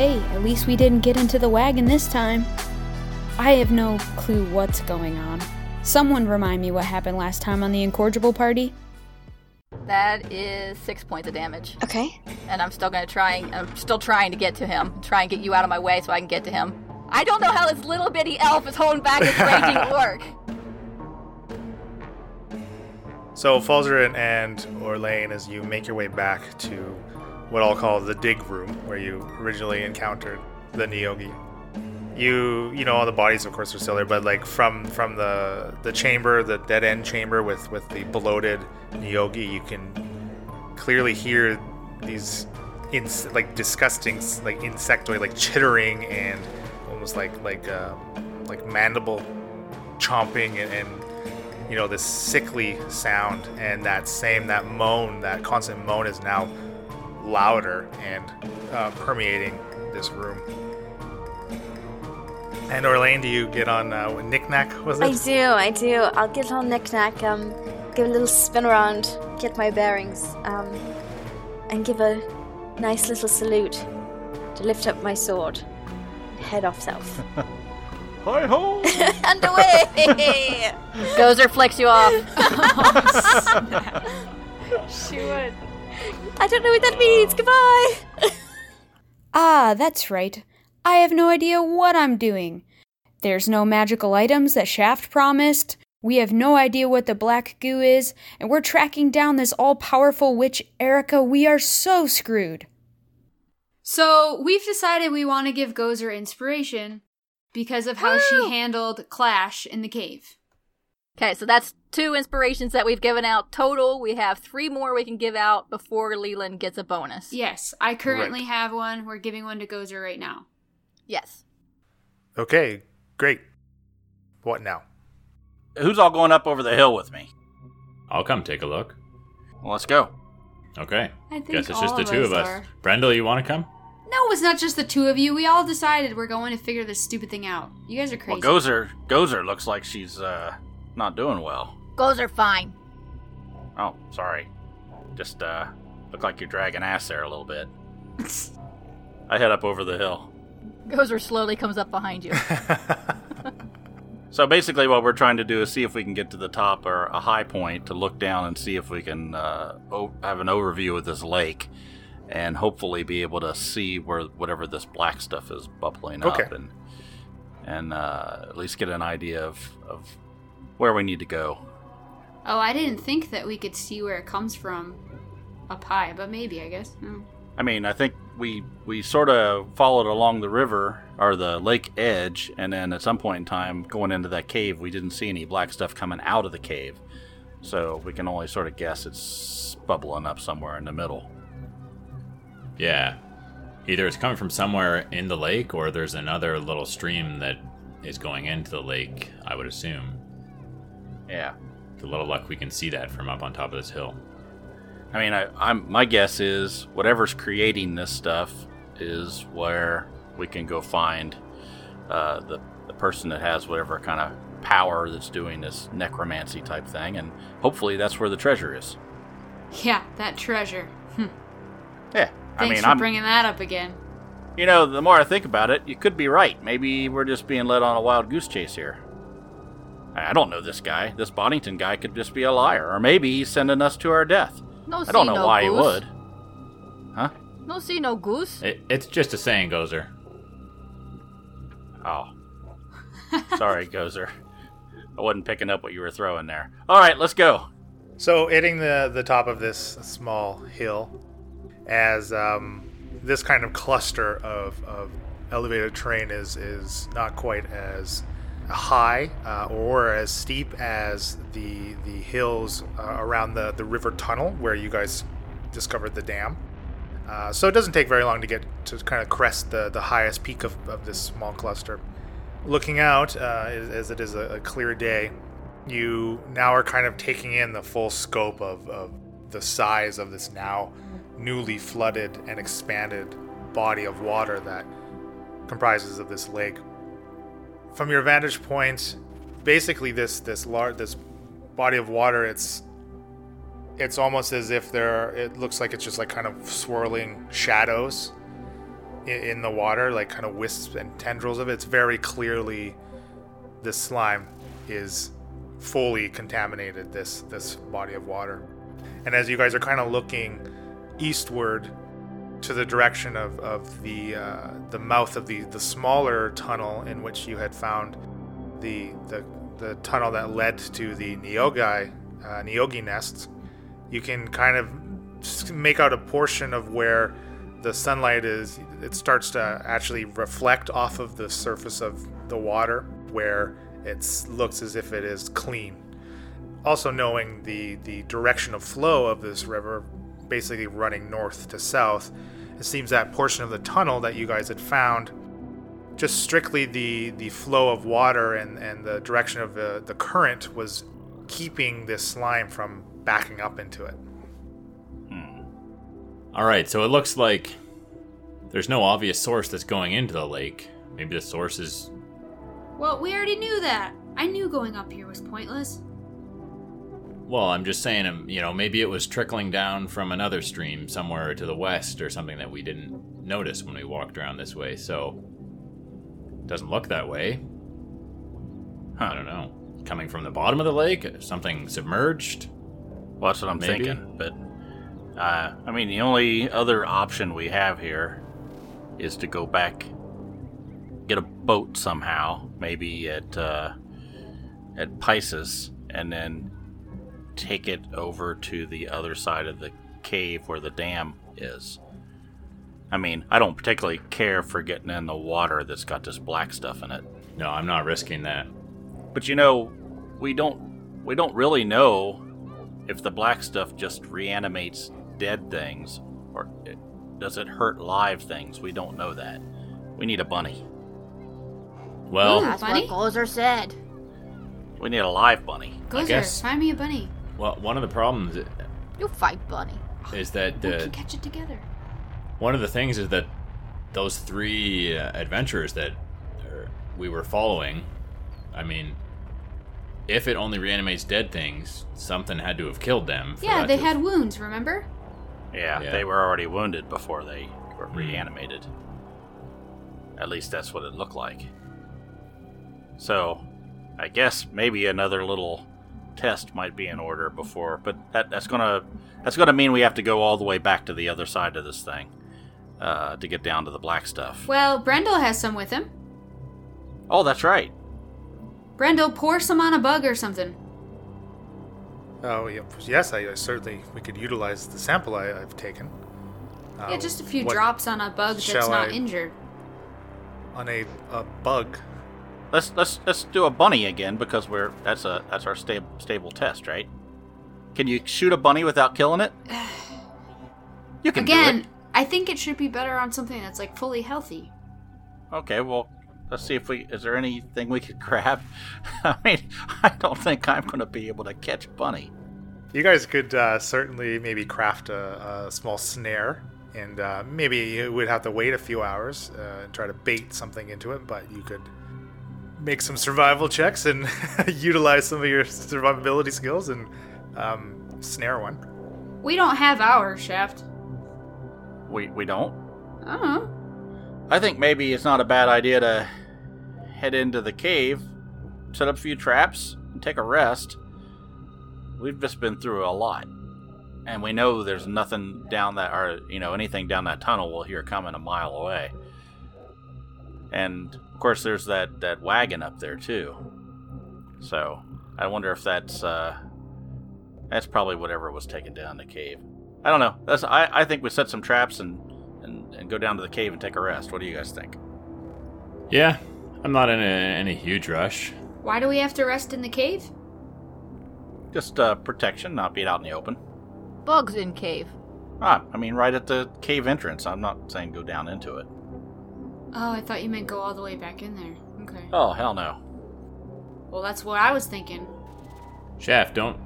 Hey, at least we didn't get into the wagon this time. I have no clue what's going on. Someone remind me what happened last time on the incorrigible party. That is six points of damage. Okay. And I'm still gonna try I'm still trying to get to him. Try and get you out of my way so I can get to him. I don't know how this little bitty elf is holding back this raging orc. So Falzarin and Orlane, as you make your way back to what I'll call the dig room, where you originally encountered the Neogi. You you know all the bodies of course are still there, but like from from the the chamber, the dead end chamber with with the bloated Neogi, you can clearly hear these ins- like disgusting like insectoid like chittering and almost like like uh, like mandible chomping and, and you know this sickly sound and that same that moan that constant moan is now louder and uh, permeating this room and Orlane, do you get on uh, knickknack? Was it? I do, I do. I'll get on knickknack, um, give a little spin around, get my bearings, um, and give a nice little salute to lift up my sword, head off south, Hi ho! and away. Gozer flicks you off. She would. I don't know what that means. Goodbye. Ah, that's right. I have no idea what I'm doing. There's no magical items that Shaft promised. We have no idea what the black goo is, and we're tracking down this all powerful witch, Erica. We are so screwed. So we've decided we want to give Gozer inspiration because of how Woo! she handled Clash in the cave. Okay, so that's two inspirations that we've given out total. We have three more we can give out before Leland gets a bonus. Yes, I currently have one. We're giving one to Gozer right now. Yes. Okay, great. What now? Who's all going up over the hill with me? I'll come take a look. Well, let's go. Okay. I think Guess it's just the of two us of us. are. Brendel, you want to come? No, it's not just the two of you. We all decided we're going to figure this stupid thing out. You guys are crazy. Well, Gozer, Gozer looks like she's uh not doing well. Gozer fine. Oh, sorry. Just uh look like you're dragging ass there a little bit. I head up over the hill. Gozer slowly comes up behind you. So basically, what we're trying to do is see if we can get to the top or a high point to look down and see if we can uh, o- have an overview of this lake, and hopefully be able to see where whatever this black stuff is bubbling Okay. up, and and uh, at least get an idea of of where we need to go. Oh, I didn't think that we could see where it comes from up high, but maybe, I guess. Hmm. I mean, I think we we sort of followed along the river or the lake edge, and then at some point in time, going into that cave, we didn't see any black stuff coming out of the cave. So we can only sort of guess it's bubbling up somewhere in the middle. Yeah. Either it's coming from somewhere in the lake or there's another little stream that is going into the lake, I would assume. Yeah. With a little luck, we can see that from up on top of this hill. I mean, I, I'm my guess is whatever's creating this stuff is where we can go find uh, the the person that has whatever kind of power that's doing this necromancy type thing, and hopefully that's where the treasure is. Yeah, that treasure. Hmm. Yeah. I Thanks mean, for I'm bringing that up again. You know, the more I think about it, you could be right. Maybe we're just being led on a wild goose chase here. I I don't know this guy. This Boddington guy could just be a liar, or maybe he's sending us to our death. No I don't know no why goose. he would. Huh? No see, no goose. It, it's just a saying, Gozer. Oh. Sorry, Gozer. I wasn't picking up what you were throwing there. All right, let's go. So, hitting the the top of this small hill, as um, this kind of cluster of, of elevated terrain is is not quite as high uh, or as steep as the the hills uh, around the the river tunnel where you guys discovered the dam. Uh, so it doesn't take very long to get to kind of crest the, the highest peak of, of this small cluster. Looking out, uh, as, as it is a, a clear day, you now are kind of taking in the full scope of, of the size of this now newly flooded and expanded body of water that comprises of this lake. From your vantage point, basically this this large this body of water, it's it's almost as if there it looks like it's just like kind of swirling shadows i- in the water, like kind of wisps and tendrils of it. It's very clearly this slime is fully contaminated this this body of water. And as you guys are kind of looking eastward to the direction of, of the uh, the mouth of the, the smaller tunnel in which you had found the the, the tunnel that led to the Nyogai uh, Neogi nests, you can kind of make out a portion of where the sunlight is. It starts to actually reflect off of the surface of the water where it looks as if it is clean. Also knowing the the direction of flow of this river basically running north to south it seems that portion of the tunnel that you guys had found just strictly the the flow of water and and the direction of the the current was keeping this slime from backing up into it hmm. All right, so it looks like there's no obvious source that's going into the lake. Maybe the source is. Well, we already knew that. I knew going up here was pointless. Well, I'm just saying, um, you know, maybe it was trickling down from another stream somewhere to the west or something that we didn't notice when we walked around this way. So, doesn't look that way. I don't know. Coming from the bottom of the lake, something submerged. Well, that's what I'm Maybe. thinking. But uh, I mean, the only other option we have here is to go back, get a boat somehow, maybe at uh, at Pisces, and then take it over to the other side of the cave where the dam is. I mean, I don't particularly care for getting in the water that's got this black stuff in it. No, I'm not risking that. But you know, we don't we don't really know if the black stuff just reanimates dead things or it, does it hurt live things. We don't know that. We need a bunny. Well, Ooh. That's Bunny? what Gozer said. We need a live bunny. Gozer, find me a bunny. Well, one of the problems You'll fight Bunny. is that We the can catch it together. one of the things is that those three uh, adventurers that uh, we were following i mean if it only reanimates dead things something had to have killed them for Yeah, that they to- had wounds, remember? Yeah, Yeah. they were already wounded before they were reanimated. At least that's what it looked like. So, I guess maybe another little test might be in order before, but that, that's gonna that's gonna mean we have to go all the way back to the other side of this thing uh, to get down to the black stuff. Well, Brendel has some with him. Oh, that's right. Brendel, pour some on a bug or something. oh yes I, I certainly we could utilize the sample I, i've taken yeah, Um, just a few drops on a bug that's not I- injured. on a, a bug Let's let's let's do a bunny again because we're that's a that's our sta- stable test, right? Can you shoot a bunny without killing it? You can do it. Again, I think it should be better on something that's like fully healthy. Okay, well, let's see if we. Is there anything we could grab? I mean, I don't think I'm going to be able to catch bunny. You guys could uh, certainly maybe craft a, a small snare, and uh, maybe you would have to wait a few hours uh, and try to bait something into it. But you could make some survival checks and utilize some of your survivability skills and um, snare one. We don't have ours, Shaft. We we don't. I don't. I think maybe it's not a bad idea to head into the cave, set up a few traps, and take a rest. We've just been through a lot, and we know there's nothing down that, or you know, anything down that tunnel we'll hear coming a mile away. And of course, there's that that wagon up there too. So I wonder if that's uh, that's probably whatever was taken down the cave. I don't know. That's I, I think we set some traps and, and and go down to the cave and take a rest. What do you guys think? yeah i'm not in a, any huge rush Why do we have to rest in the cave? Just uh, protection, not being out in the open. Bugs in cave. Ah, I mean, right at the cave entrance. I'm not saying go down into it. Oh, I thought you meant go all the way back in there. Okay. Oh hell no. Well, that's what I was thinking. Chef, don't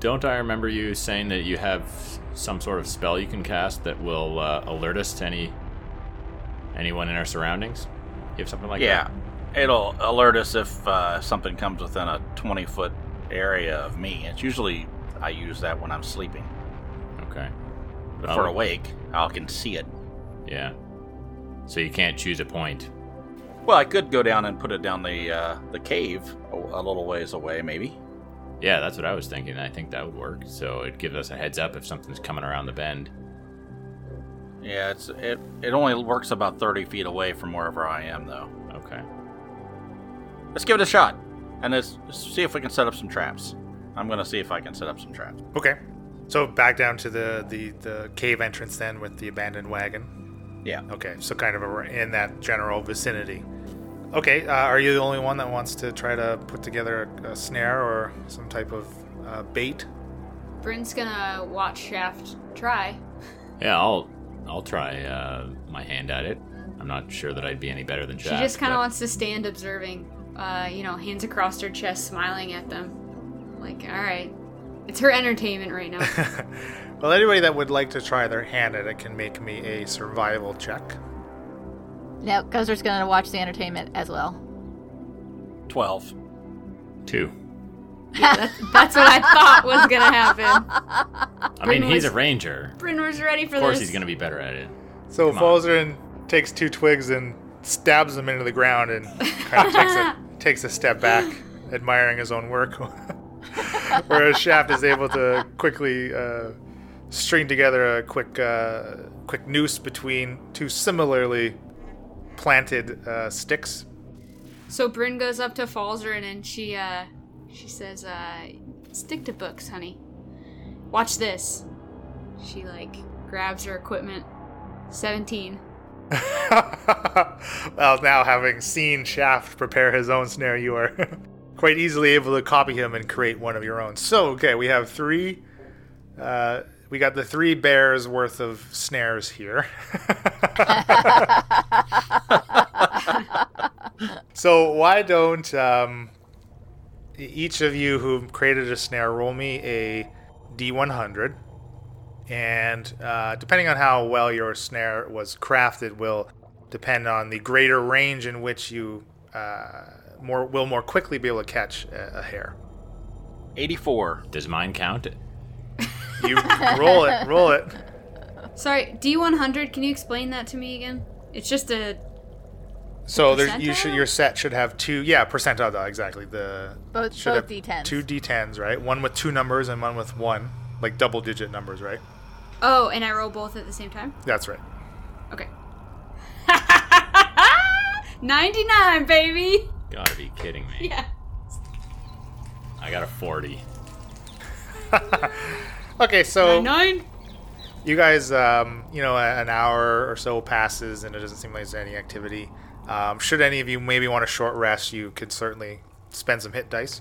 don't i remember you saying that you have some sort of spell you can cast that will uh, alert us to any anyone in our surroundings you have something like that? yeah, it'll alert us if uh, something comes within a 20 foot area of me. It's usually I use that when I'm sleeping. okay But Oh. for awake, I can see it. yeah So you can't choose a point. Well, I could go down and put it down the uh, the cave a, a little ways away, maybe. Yeah, that's what I was thinking. I think that would work. So it gives us a heads up if something's coming around the bend. Yeah, it's it. It only works about thirty feet away from wherever I am, though. Okay. Let's give it a shot, and let's, let's see if we can set up some traps. I'm gonna see if I can set up some traps. Okay. So back down to the, the, the cave entrance then with the abandoned wagon. Yeah. Okay, so kind of a, in that general vicinity. Okay, uh, are you the only one that wants to try to put together a, a snare or some type of uh, bait? Bryn's gonna watch Shaft try. Yeah, I'll I'll try uh, my hand at it. I'm not sure that I'd be any better than Shaft. She just kind of but- wants to stand observing, uh, you know, hands across her chest, smiling at them. Like, all right, it's her entertainment right now. well, anybody that would like to try their hand at it can make me a survival check. Now, Guzzler's gonna watch the entertainment as well. Twelve. two. That's what I thought was gonna happen. I mean, Bryn he's was- a ranger. Bryn was ready for this. Of course, this. he's gonna be better at it. So Come takes two twigs and stabs them into the ground and kind of takes a, takes a step back, admiring his own work. Whereas Shaft is able to quickly uh, string together a quick uh, quick noose between two similarly planted uh, sticks. So Bryn goes up to Falzarin and she uh she says, uh, stick to books, honey. Watch this. She like grabs her equipment. Seventeen. well, now having seen Shaft prepare his own snare, you are quite easily able to copy him and create one of your own. So, okay, we have three. Uh, we got the three bears worth of snares here. so why don't um, each of you who created a snare roll me a d100 and uh, depending on how well your snare was crafted will depend on the greater range in which you uh, more will more quickly be able to catch a, a hare. Eighty-four. Does mine count? You roll it, roll it. Sorry, D100, can you explain that to me again? It's just a. So there, you should your set should have two. Yeah, percentile die, exactly. The Both- should both have D10s. Two d10s, right? One with two numbers and one with one, like double digit numbers, right? Oh, and I roll both at the same time? That's right. Okay. 99, baby! Gotta be kidding me. Yeah. I got a 40. Okay, so Nine? you guys, um, you know, an hour or so passes and it doesn't seem like there's any activity. Um, should any of you maybe want a short rest, you could certainly spend some hit dice.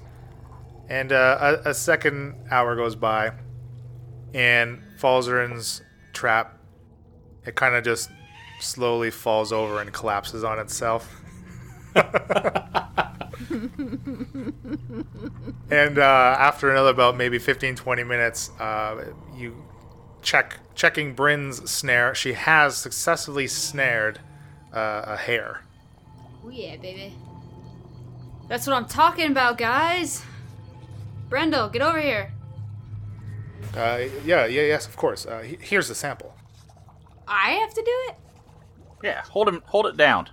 And uh, a, a second hour goes by, and Falzarin's trap, it kind of just slowly falls over and collapses on itself. and uh, after another about maybe 15 20 minutes uh, you check checking bryn's snare she has successfully snared uh, a hare Oh, yeah, baby. That's what I'm talking about, guys. Brendel, get over here. uh, yeah yeah yes of course uh, here's the sample I have to do it? Yeah, hold him. Hold it down.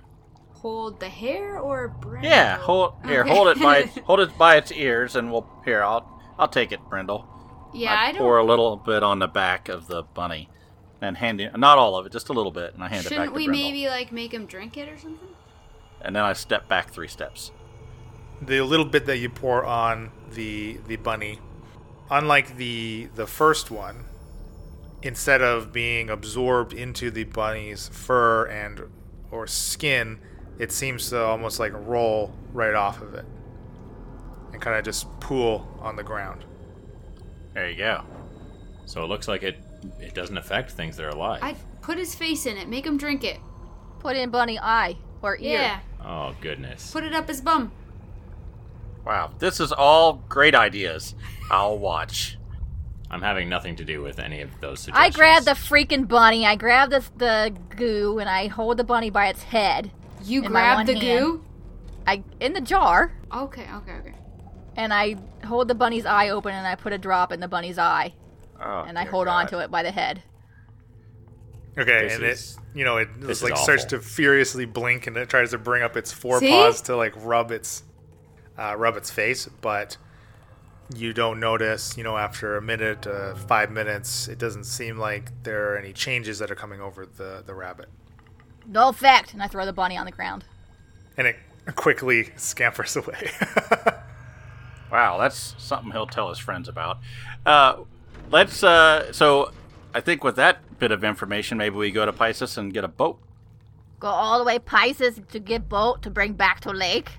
Hold the hair or Brendel? Yeah, hold here. Okay. Hold it by hold it by its ears, and we'll here. I'll I'll take it, Brindle. Yeah, I, don't. pour a little bit on the back of the bunny, and hand it. Not all of it, just a little bit, and I hand it back Shouldn't we Brindle. maybe like make him drink it or something? And then I step back three steps. the little bit that you pour on the the bunny unlike the the first one instead of being absorbed into the bunny's fur and or skin it seems to almost like roll right off of it and kind of just pool on the ground There you go. So it looks like it it doesn't affect things that are alive. I put his face in it. Make him drink it. Put in bunny eye or ear. Yeah. Oh goodness. Put it up his bum. Wow, this is all great ideas. I'll watch. I'm having nothing to do with any of those suggestions. I grab the freaking bunny. I grab the the goo and I hold the bunny by its head. You In grab the hand. goo? I in the jar Okay, okay, okay. and I hold the bunny's eye open and I put a drop in the bunny's eye Oh, and I dear hold on to it by the head. Okay, This and is- it, you know, it this just like starts to furiously blink, and it tries to bring up its forepaws See? to like rub its, uh, rub its face, but you don't notice. You know, after a minute, uh, five minutes, it doesn't seem like there are any changes that are coming over the the rabbit, No effect. And I throw the bunny on the ground. and it quickly scampers away. Wow, that's something he'll tell his friends about. Uh, let's. Uh, so, I think with that bit of information, maybe we go to Pisces and get a boat. Go all the way Pisces to get boat to bring back to lake.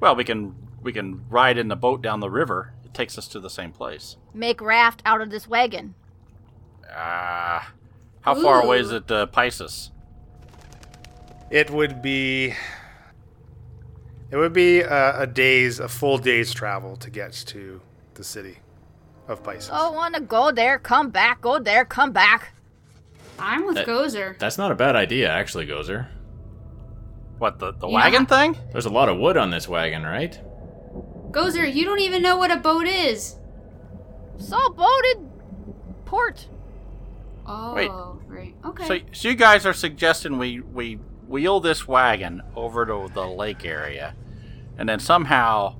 Well, we can we can ride in the boat down the river. It takes us to the same place. Make raft out of this wagon. Ah, how far away is it to Pisces? It would be. It would be a, a day's, a full day's travel to get to the city of Pisces. Oh, wanna go there, come back, go there, come back. I'm with That- Gozer. That's not a bad idea, actually, Gozer. What the the Yeah. wagon thing? There's a lot of wood on this wagon, right? Gozer, you don't even know what a boat is. So boated port. Oh, Wait. right. Okay. So, so you guys are suggesting we we wheel this wagon over to the lake area, and then somehow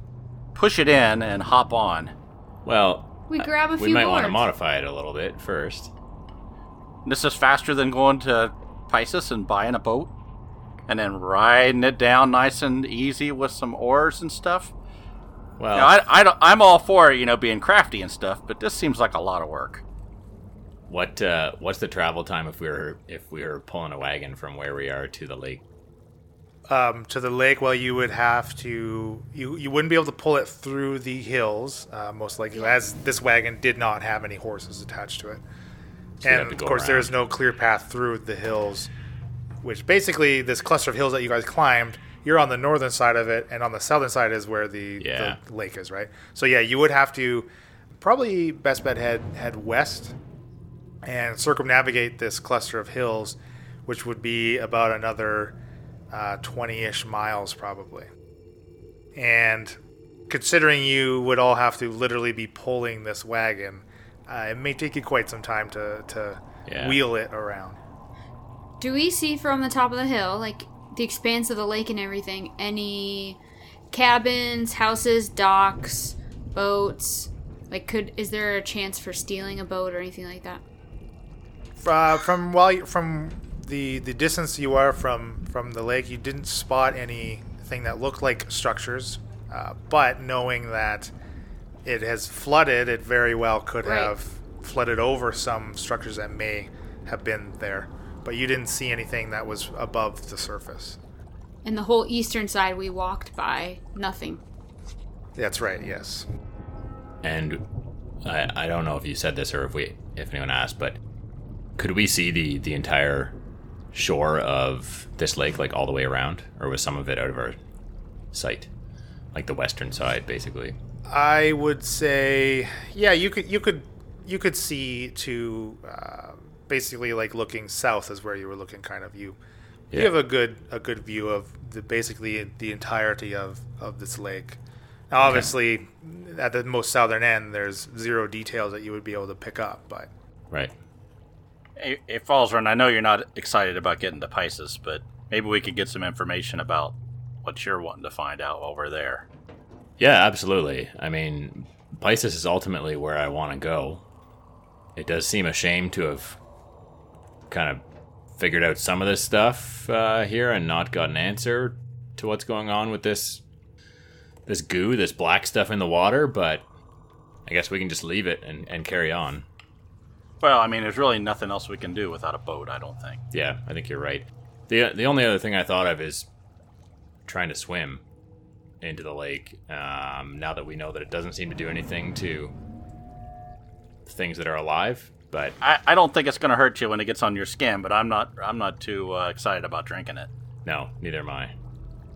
push it in and hop on. Well, we grab a we few might boards. want to modify it a little bit first. This is faster than going to Pisces and buying a boat, and then riding it down nice and easy with some oars and stuff. Well, Now, I, I, I'm all for you know being crafty and stuff, but this seems like a lot of work. What uh, what's the travel time if we were if we were pulling a wagon from where we are to the lake? um, to the lake, well, you would have to you you wouldn't be able to pull it through the hills, uh, most likely, as this wagon did not have any horses attached to it. So and to of course, there is no clear path through the hills, which basically this cluster of hills that you guys climbed. You're on the northern side of it, and on the southern side is where the, Yeah. the lake is, right? So yeah, you would have to probably best bet head head west and circumnavigate this cluster of hills, which would be about another uh, 20-ish miles probably. And considering you would all have to literally be pulling this wagon, uh, it may take you quite some time to, to Yeah. wheel it around. Do we see from the top of the hill, like the expanse of the lake and everything, any cabins, houses, docks, boats? Like, could is there a chance for stealing a boat or anything like that? Uh, from while you, from the the distance you are from from the lake, you didn't spot anything that looked like structures. Uh, but knowing that it has flooded, it very well could Right. have flooded over some structures that may have been there. But you didn't see anything that was above the surface. And the whole eastern side we walked by, nothing. That's right. Yes. And I, I don't know if you said this or if we if anyone asked, but could we see the the entire shore of this lake like all the way around, or was some of it out of our sight, like the western side, basically? I would say, yeah, you could you could you could see to uh, basically like looking south is where you were looking. Kind of you you have a good a good view of the basically the entirety of of this lake. Now, obviously, at the most southern end, there's zero details that you would be able to pick up, but Right. Hey, hey Falzarin, I know you're not excited about getting to Pisces, but maybe we could get some information about what you're wanting to find out while we're there. Yeah, absolutely. I mean, Pisces is ultimately where I want to go. It does seem a shame to have kind of figured out some of this stuff uh, here and not got an answer to what's going on with this this goo, this black stuff in the water. But I guess we can just leave it and, and carry on. Well, I mean, there's really nothing else we can do without a boat, I don't think. Yeah, I think you're right. the The only other thing I thought of is trying to swim into the lake. Um, now that we know that it doesn't seem to do anything to things that are alive, but I, I don't think it's going to hurt you when it gets on your skin, but I'm not I'm not too uh, excited about drinking it. no, neither am I.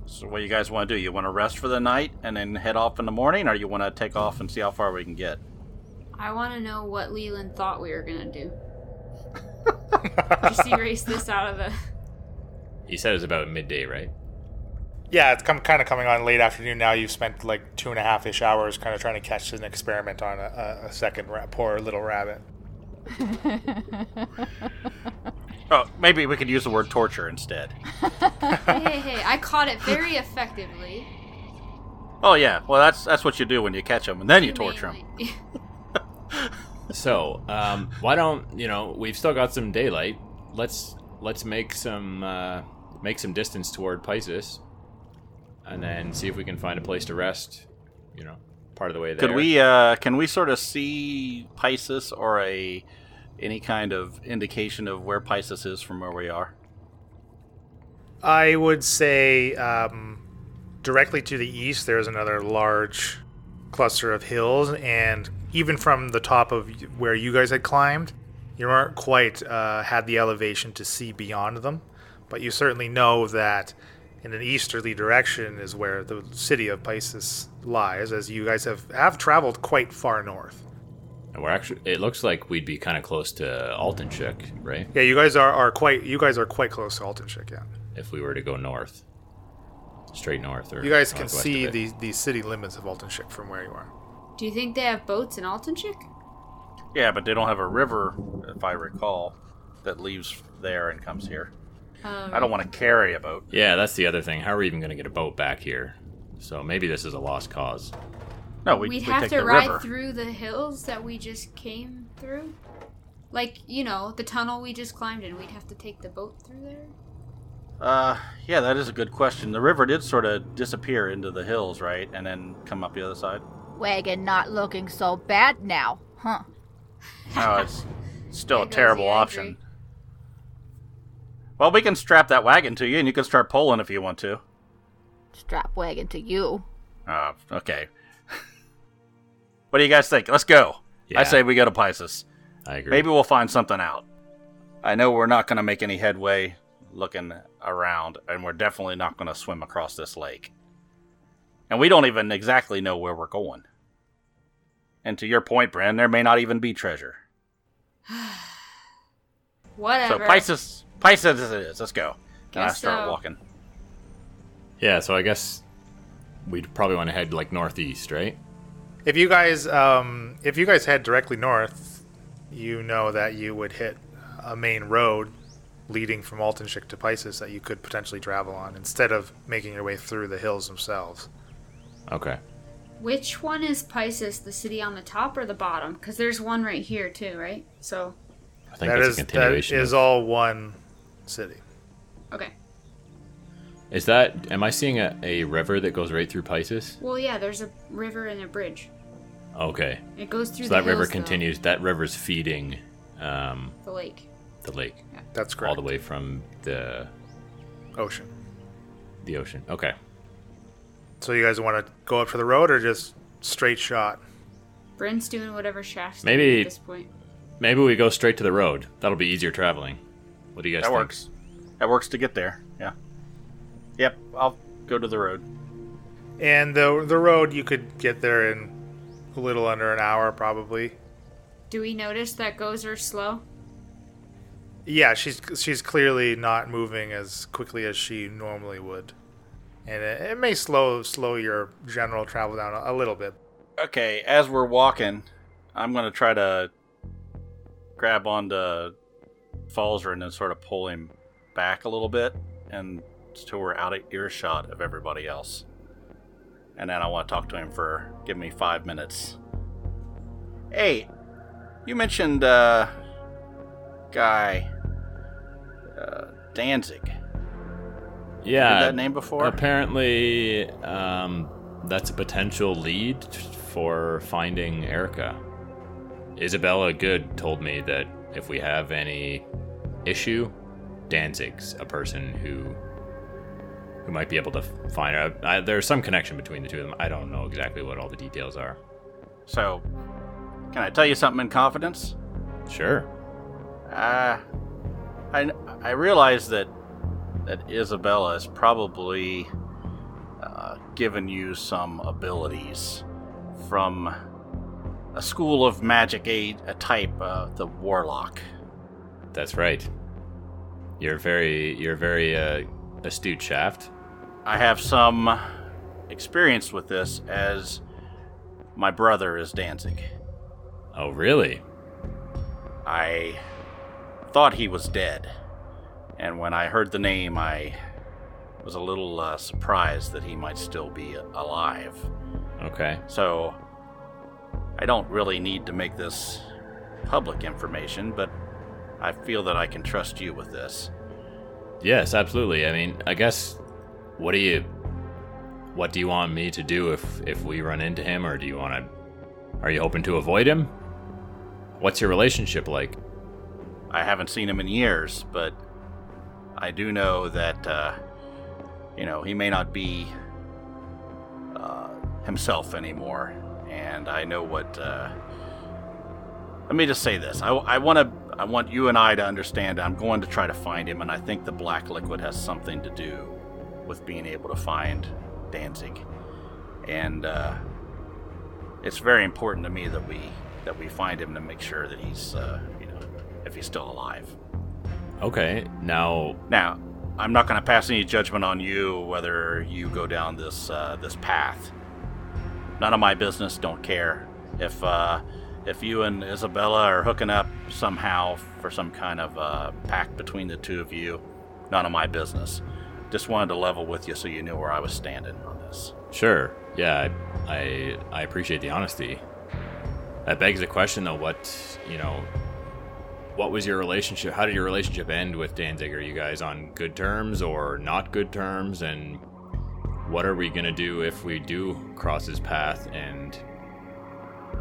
So, what you guys want to do? You want to rest for the night and then head off in the morning, or you want to take off and see how far we can get? I want to know what Leland thought we were gonna do. Just erase this out of the. He said it was about midday, right? yeah, it's come kind of coming on late afternoon now. You've spent like two and a half ish hours kind of trying to catch an experiment on a, a, a second ra- poor little rabbit. Oh, maybe we could use the word torture instead. hey, hey, hey! I caught it very effectively. Oh yeah, well that's that's what you do when you catch them, and then you torture them. Humanely. So, um, why don't you know? We've still got some daylight. Let's let's make some uh, make some distance toward Pisces, and then see if we can find a place to rest. You know, part of the way there. Could we? Uh, can we sort of see Pisces or a any kind of indication of where Pisces is from where we are? I would say um, directly to the east, there's another large cluster of hills, and even from the top of where you guys had climbed, you aren't quite uh, had the elevation to see beyond them. But you certainly know that in an easterly direction is where the city of Pisces lies, as you guys have, have traveled quite far north. And We're actually. It looks like we'd be kind of close to Altenshik, right? Yeah, you guys are, are quite you guys are quite close to Altenshik, yeah. If we were to go north, straight north, or You guys can see the, the city limits of Altenshik from where you are. Do you think they have boats in Altenshik? Yeah, but they don't have a river, if I recall, that leaves there and comes here. Um, I don't want to carry a boat. Yeah, that's the other thing. How are we even going to get a boat back here? So maybe this is a lost cause. No, we, We'd we have take to the ride river. through the hills that we just came through. Like, you know, the tunnel we just climbed in. We'd have to take the boat through there. Uh, yeah, that is a good question. The river did sort of disappear into the hills, right, and then come up the other side. Wagon not looking so bad now, huh? No, it's still a terrible option. Well, we can strap that wagon to you, and you can start pulling if you want to. Strap wagon to you. Uh, okay. what do you guys think? Let's go. Yeah. I say we go to Pisces. I agree. Maybe we'll find something out. I know we're not going to make any headway looking around, and we're definitely not going to swim across this lake. And we don't even exactly know where we're going. And to your point, Bren, there may not even be treasure. Whatever. So Pisces, Pisces it is. Let's go. And I start so. walking. Yeah, so I guess we'd probably want to head like northeast, right? If you guys um, if you guys head directly north, you know that you would hit a main road leading from Altenshik to Pisces that you could potentially travel on instead of making your way through the hills themselves. Okay. Which one is Pisces, the city on the top or the bottom? Because there's one right here too, right? So, I think That that's is a continuation. is of- all one city. okay. Is that? Am I seeing a, a river that goes right through Pisces? Well, yeah, there's a river and a bridge. Okay. It goes through So the that river hills, though, continues. That river's feeding um, the lake. the lake That's correct. all the way from the Ocean. the ocean. Okay. So you guys want to go up for the road or just straight shot? Bryn's doing whatever Shaft's Maybe- at this point. Maybe we go straight to the road. That'll be easier traveling. What do you guys That think? works. That works to get there. Yeah. Yep. I'll go to the road. And the the road you could get there in a little under an hour probably. Do we notice that Gozer slow? Yeah, she's she's clearly not moving as quickly as she normally would, and it, it may slow slow your general travel down a, a little bit. Okay, as we're walking, I'm gonna try to grab onto Falzer and then sort of pull him back a little bit, and we're out of earshot of everybody else. And then I want to talk to him for give me five minutes. Hey, you mentioned uh, guy uh, Danzig. Yeah. Heard that name before? Apparently, um, that's a potential lead for finding Erica. Isabella Good told me that if we have any issue, Danzig's a person who who might be able to find her. I, there's some connection between the two of them. I don't know exactly what all the details are. So, can I tell you something in confidence? Sure. Uh, I, I realize that that Isabella has probably uh, given you some abilities from a school of magic aid, a type, uh, the Warlock. That's right. You're very you're very uh, astute, Shaft. I have some experience with this as my brother is Danzig. Oh, really? I thought he was dead. And when I heard the name, I was a little uh, surprised that he might still be alive. Okay. So I don't really need to make this public information, but I feel that I can trust you with this. Yes, absolutely. I mean, I guess what do you what do you want me to do if if we run into him or do you want to are you hoping to avoid him? What's your relationship like? I haven't seen him in years, but I do know that, uh, you know, he may not be uh, himself anymore. And I know what. Uh, let me just say this: I, I want to. I want you and I to understand. I'm going to try to find him, and I think the black liquid has something to do with being able to find Danzig. And uh, it's very important to me that we that we find him to make sure that he's, uh, you know, if he's still alive. Okay. Now, Now, I'm not going to pass any judgment on you whether you go down this uh, this path. None of my business. Don't care if uh, if you and Isabella are hooking up somehow for some kind of uh, pact between the two of you. None of my business. Just wanted to level with you so you knew where I was standing on this. sure. Yeah, I, I I appreciate the honesty. That begs the question though, what, you know, what was your relationship? How did your relationship end with Danzig? Are you guys on good terms or not good terms? And what are we gonna do if we do cross his path and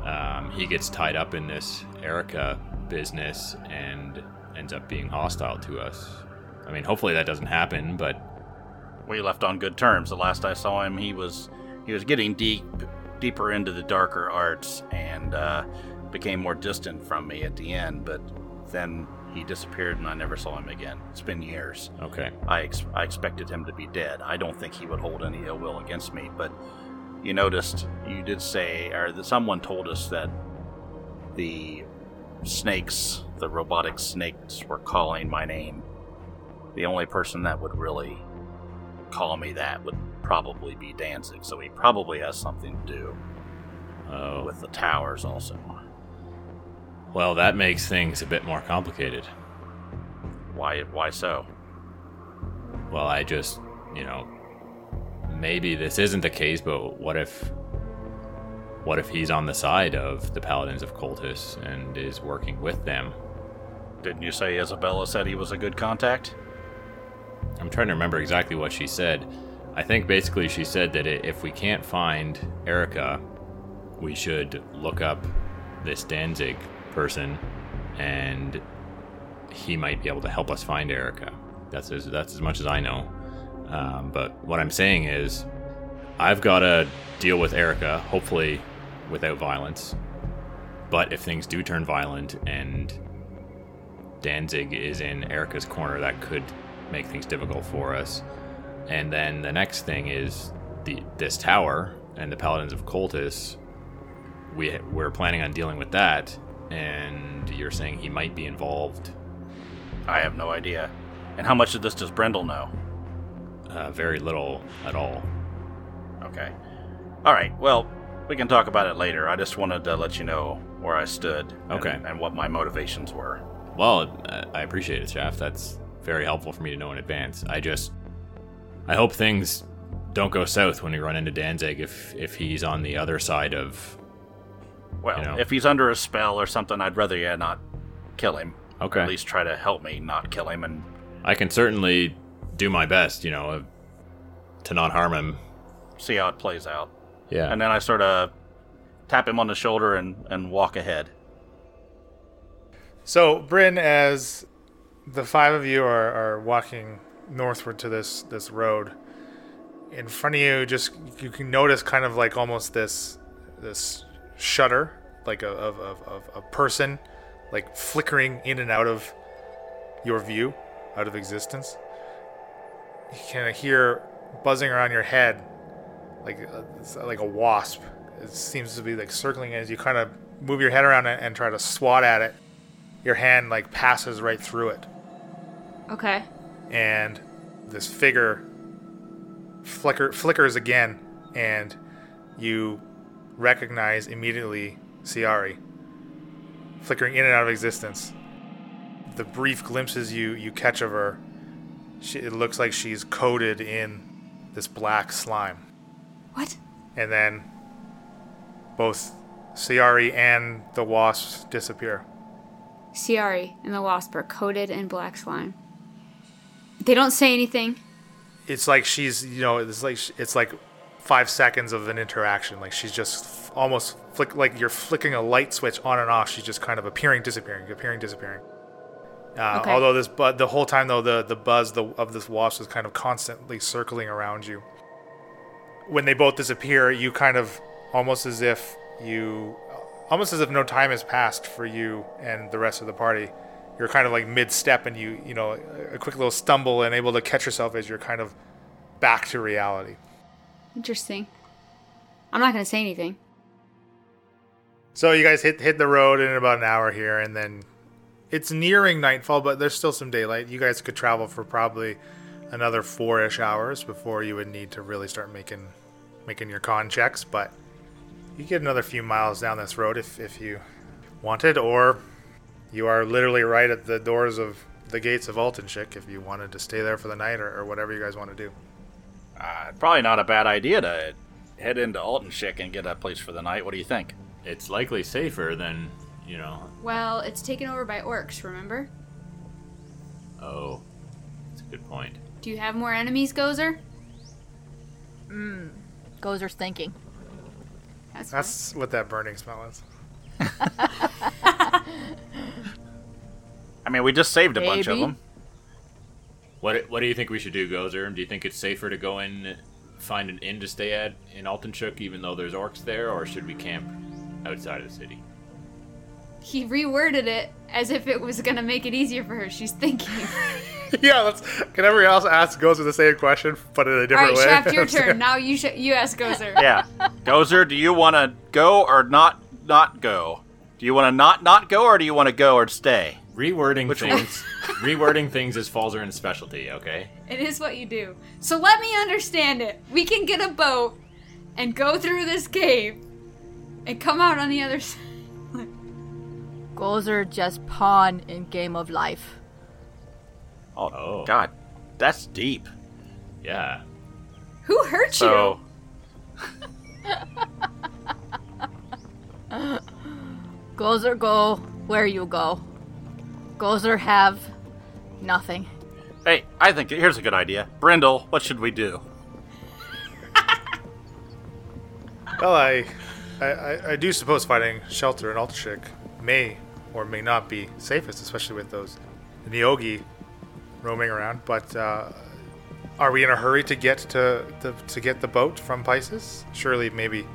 um, he gets tied up in this Erica business and ends up being hostile to us? I mean, hopefully that doesn't happen, but we left on good terms. The last I saw him, he was he was getting deep deeper into the darker arts and uh, became more distant from me at the end. But then he disappeared, and I never saw him again. It's been years. okay. I ex- I expected him to be dead. I don't think he would hold any ill will against me. But you noticed you did say, or that someone told us that the snakes, the robotic snakes, were calling my name. The only person that would really call me that would probably be Danzig. So he probably has something to do Oh, with the towers, also. Well, that makes things a bit more complicated. Why? Why so? Well, I just, you know, maybe this isn't the case, but what if what if he's on the side of the Paladins of Cultus and is working with them? Didn't you say Isabella said he was a good contact? I'm trying to remember exactly what she said. I think basically she said that if we can't find Erica, we should look up this Danzig person and he might be able to help us find Erica. That's as, that's as much as I know. Um, but what I'm saying is, I've got to deal with Erica, hopefully without violence. But if things do turn violent and Danzig is in Erica's corner, that could make things difficult for us. And then the next thing is the this tower and the Paladins of Cultus. We we're planning on dealing with that, and you're saying he might be involved. I have no idea. And how much of this does Brendel know? Uh, very little at all. Okay. All right. Well, we can talk about it later. I just wanted to let you know where I stood. and- Okay. And, what my motivations were. Well, I appreciate it, Shaft. That's very helpful for me to know in advance. I just, I hope things don't go south when we run into Danzig if if he's on the other side of. Well, You know. if he's under a spell or something, I'd rather you not kill him. Okay. At least try to help me not kill him. And I can certainly do my best, you know, uh, to not harm him. see how it plays out. Yeah. And then I sort of tap him on the shoulder and, and walk ahead. So, Bryn, as the five of you are, are walking northward to this this road, in front of you, just you can notice kind of like almost this this shutter, like a of, of, of a person, like flickering in and out of your view, out of existence. You can hear buzzing around your head, like a, like a wasp. It seems to be like circling as you kind of move your head around and, and try to swat at it your hand like passes right through it Okay. and this figure flicker flickers again and you recognize immediately Ciari flickering in and out of existence the brief glimpses you you catch of her she, it looks like she's coated in this black slime. What? And then both Ciari and the wasps disappear. Ciari and the wasp are coated in black slime. They don't say anything. It's like she's, you know, it's like it's like five seconds of an interaction. Like she's just f- almost flick, like you're flicking a light switch on and off. She's just kind of appearing, disappearing, appearing, disappearing. Uh, Okay. Although this, but the whole time though, the the buzz the, of this wasp is kind of constantly circling around you. When they both disappear, you kind of almost as if you, almost as if no time has passed for you and the rest of the party. You're kind of like mid step, and you you know a quick little stumble and able to catch yourself as you're kind of back to reality. Interesting. I'm not gonna say anything. So you guys hit hit the road in about an hour here, and then it's nearing nightfall, but there's still some daylight. You guys could travel for probably another four-ish hours before you would need to really start making making your con checks. But you get another few miles down this road if if you wanted, or you are literally right at the doors of the gates of Altonshik if you wanted to stay there for the night or, or whatever you guys want to do. Uh, probably not a bad idea to head into Altonshik and get a place for the night. What do you think? It's likely safer than, you know. Well, it's taken over by orcs, remember? Oh, that's a good point. Do you have more enemies, Gozer? Mmm. Gozer's thinking. That's. That's what that burning smell is. I mean, we just saved a bunch of them. What What do you think we should do, Gozer? Do you think it's safer to go in, find an inn to stay at in Altenchuk, even though there's orcs there, or should we camp outside of the city? He reworded it as if it was gonna make it easier for her. She's thinking. yeah, let's. Can everyone else ask goes with the same question, but in a different right, way? Shaft, your turn. Now you sh- you ask Gozer. Yeah. Gozer, do you want to go or not not go? Do you want to not not go or do you want to go or stay? Rewording Which things. rewording things is Falzarin's specialty. Okay. It is what you do. So let me understand it. We can get a boat and go through this cave and come out on the other side. Gozer just pawn in game of life. Oh, Oh. God, that's deep. Yeah. Who hurt So, Gozer go where you go. Gozer have nothing. hey, I think here's a good idea. Brindle, what should we do? Well, I, I, I, I do suppose finding shelter in Altashik may or may not be safest, especially with those Neogi roaming around. But uh, are we in a hurry to get to, to to get the boat from Pisces? Surely, maybe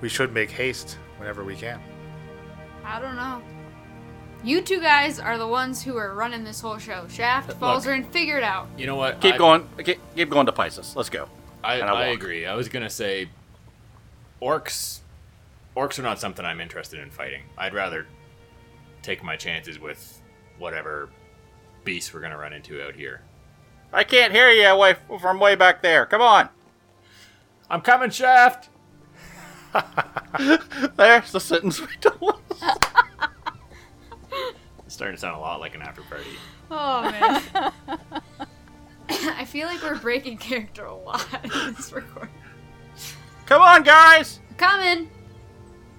we should make haste whenever we can. I don't know. You two guys are the ones who are running this whole show. Shaft, Look. Falzer, and figure it out. You know what? Keep I- going. Keep, keep going to Pisces. Let's go. I, I I agree. I was gonna say, orcs, orcs are not something I'm interested in fighting. I'd rather take my chances with whatever beasts we're gonna run into out here. I can't hear you way from way back there. Come on. I'm coming, Shaft. There's the sentence we don't want. It's starting to sound a lot like an after party. Oh man. I feel like we're breaking character a lot in this recording. Come on, guys. Coming.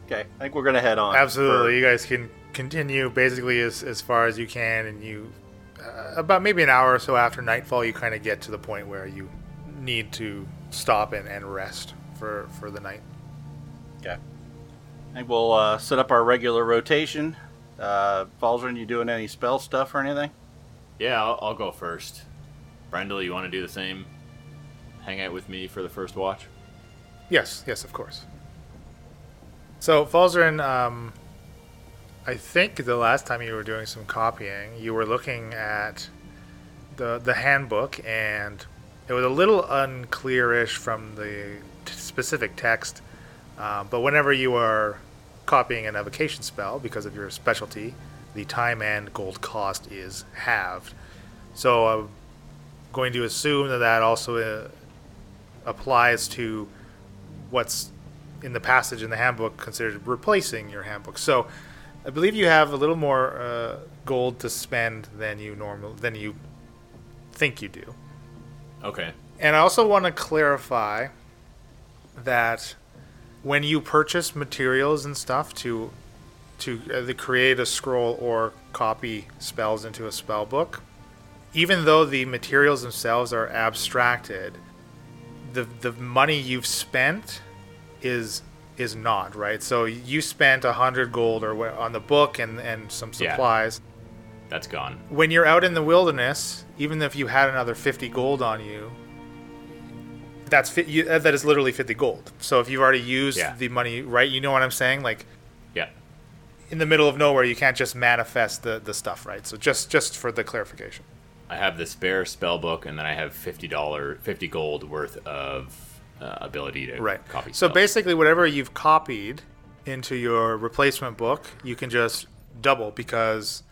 Okay, I think we're gonna head on. Absolutely, you guys can continue basically as, as far as you can, and you uh, about maybe an hour or so after nightfall, you kind of get to the point where you need to stop and, and rest for for the night. Okay. I think we'll uh, set up our regular rotation. Uh, Falzarin, you doing any spell stuff or anything? Yeah, I'll, I'll go first. Brendel, you want to do the same? Hang out with me for the first watch. Yes, yes, of course. So, Falzarin, um, I think the last time you were doing some copying, you were looking at the the handbook, and it was a little unclearish from the t- specific text. Uh, but whenever you are copying an evocation spell, because of your specialty, the time and gold cost is halved. So, I'm going to assume that that also uh, applies to what's in the passage in the handbook considered replacing your handbook. So, I believe you have a little more uh, gold to spend than you normal than you think you do. Okay. And I also want to clarify that when you purchase materials and stuff to to uh, create a scroll or copy spells into a spell book, even though the materials themselves are abstracted, the the money you've spent is is not right. So you spent a hundred gold or on the book and and some supplies. Yeah. That's gone. When you're out in the wilderness, even if you had another fifty gold on you, that's fi- uh, that is literally fifty gold. So if you've already used Yeah. the money, right? You know what I'm saying? Like Yeah. in the middle of nowhere, you can't just manifest the the stuff, right? So just just for the clarification. I have the spare spell book, and then I have fifty dollar, fifty gold worth of uh, ability to Right. copy. So spells. basically, whatever you've copied into your replacement book, you can just double because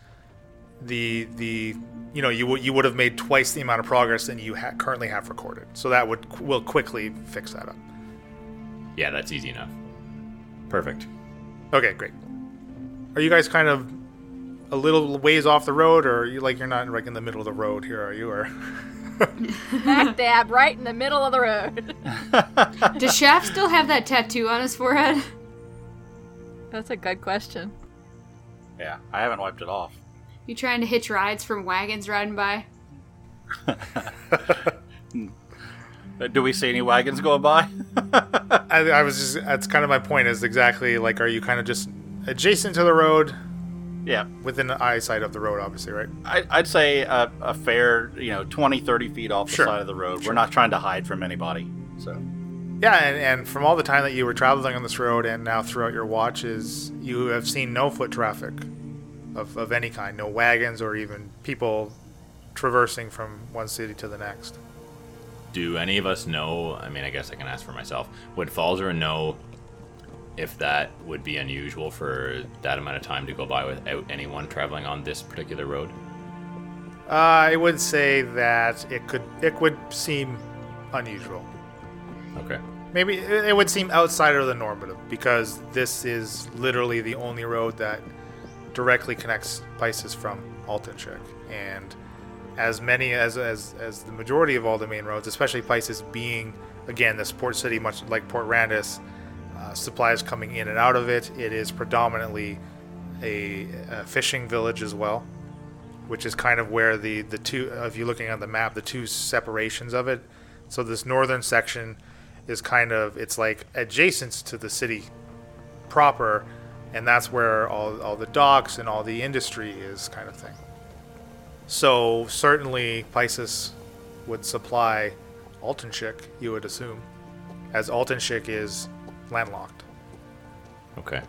the the you know you would you would have made twice the amount of progress than you ha- currently have recorded. So that would will quickly fix that up. yeah, that's easy enough. Perfect. Okay, great. Are you guys kind of a little ways off the road, or are you like you're not like in the middle of the road here? Are you? Or Smack dab right in the middle of the road. Does Shaft still have that tattoo on his forehead? That's a good question. Yeah, I haven't wiped it off. You trying to hitch rides from wagons riding by? Do we see any wagons going by? I, I was just that's kind of my point. Is exactly like are you kind of just adjacent to the road, yeah, within the eyesight of the road, obviously, right? I, I'd say a, a fair, you know, 20, 30 feet off the Sure. side of the road. We're not trying to hide from anybody. So, Yeah, and, and from all the time that you were traveling on this road and now throughout your watches, you have seen no foot traffic of, of any kind, no wagons or even people traversing from one city to the next. Do any of us know? I mean, I guess I can ask for myself. Would Falzer know if that would be unusual for that amount of time to go by without anyone traveling on this particular road? Uh, I would say that it could it would seem unusual. Okay. Maybe it it would seem outside of the normative because this is literally the only road that directly connects Pisces from Altenchik. And as many as, as as the majority of all the main roads, especially Pisces being again this port city, much like Port Randus, uh, supplies coming in and out of it. It is predominantly a, a fishing village as well, which is kind of where the the two, if you're looking at the map, the two separations of it. So this northern section is kind of it's like adjacent to the city proper, and that's where all all the docks and all the industry is, kind of thing. So certainly Pisces would supply Altenshik, you would assume, as Altenshik is landlocked. Okay.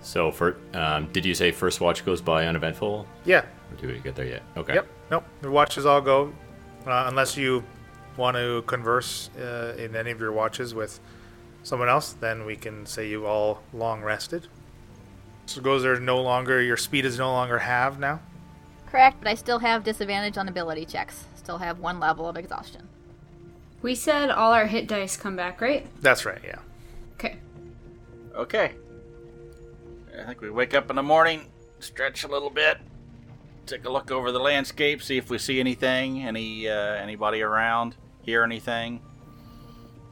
So, for um, did you say first watch goes by uneventful? Yeah. Or do we get there yet? Okay. Yep. Nope. The watches all go, uh, unless you want to converse uh, in any of your watches with someone else. Then we can say you all long rested. So goes there no longer. Your speed is no longer halved now. Correct, but I still have disadvantage on ability checks. Still have one level of exhaustion. We said all our hit dice come back, right? That's right. Yeah. Okay. okay. I think we wake up in the morning, stretch a little bit, take a look over the landscape, see if we see anything, any uh, anybody around, hear anything.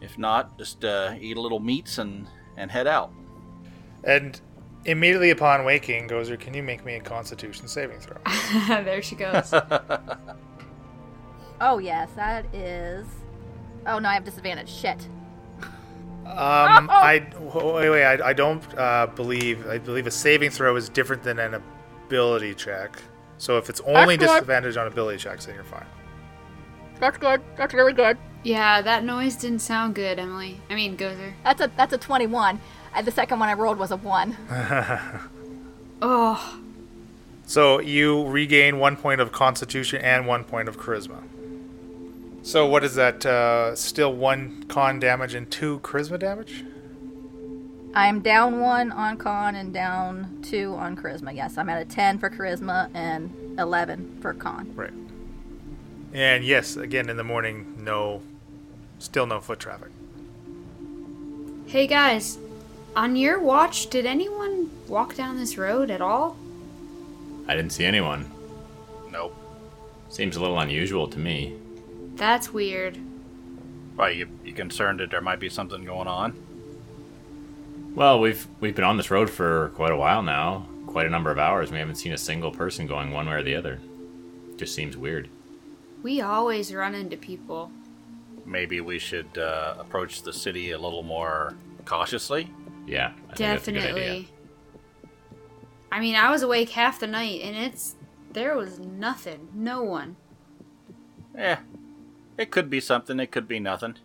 If not, just uh, eat a little meats and and head out. And immediately upon waking, Gozer, can you make me a Constitution saving throw? there she goes. Oh yes, that is. Oh no, I have disadvantage. Shit. Um, I wait, wait. I, I don't uh, believe. I believe a saving throw is different than an ability check. So if it's only That's good. disadvantage on ability checks, then you're fine. That's good. That's really good. Yeah, that noise didn't sound good, Emily. I mean, Gozer. That's a that's a twenty-one. Uh, the second one I rolled was a one. Oh, So you regain one point of Constitution and one point of Charisma. So what is that? Uh, still one con damage and two Charisma damage. I'm down one on con and down two on charisma. Yes, I'm at a ten for charisma and eleven for con. Right. And yes, again in the morning, no, still no foot traffic. hey guys. On your watch, did anyone walk down this road at all? I didn't see anyone. Nope. Seems a little unusual to me. That's weird. Why you you concerned that there might be something going on? Well, we've we've been on this road for quite a while now, quite a number of hours. We haven't seen a single person going one way or the other. Just seems weird. We always run into people. Maybe we should uh, approach the city a little more cautiously. Yeah, I think that's a good idea. Definitely. I mean, I was awake half the night and it's there was nothing. No one. Yeah, it could be something. It could be nothing.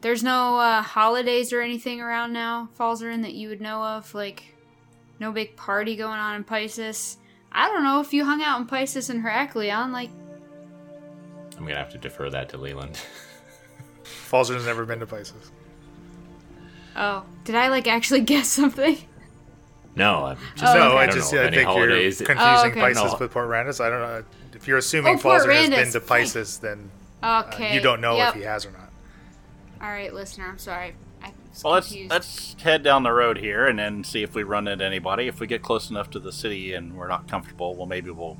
There's no uh, holidays or anything around now, Falzarin, that you would know of. Like, no big party going on in Pisces. I don't know if you hung out in Pisces and Heraklion. Like, I'm gonna have to defer that to Leland. Falzer's never been to Pisces. oh, did I like actually guess something? no, I'm just Oh, no, okay. I don't just know I think holidays. you're confusing okay. Pisces No. with Port Randus. I don't know if you're assuming Oh, Falzer has been to Pisces, then Okay. uh, you don't know yep. if he has or not. All right, listener. I'm sorry. I was Well, let's confused. let's head down the road here and then see if we run into anybody. If we get close enough to the city and we're not comfortable, well, maybe we'll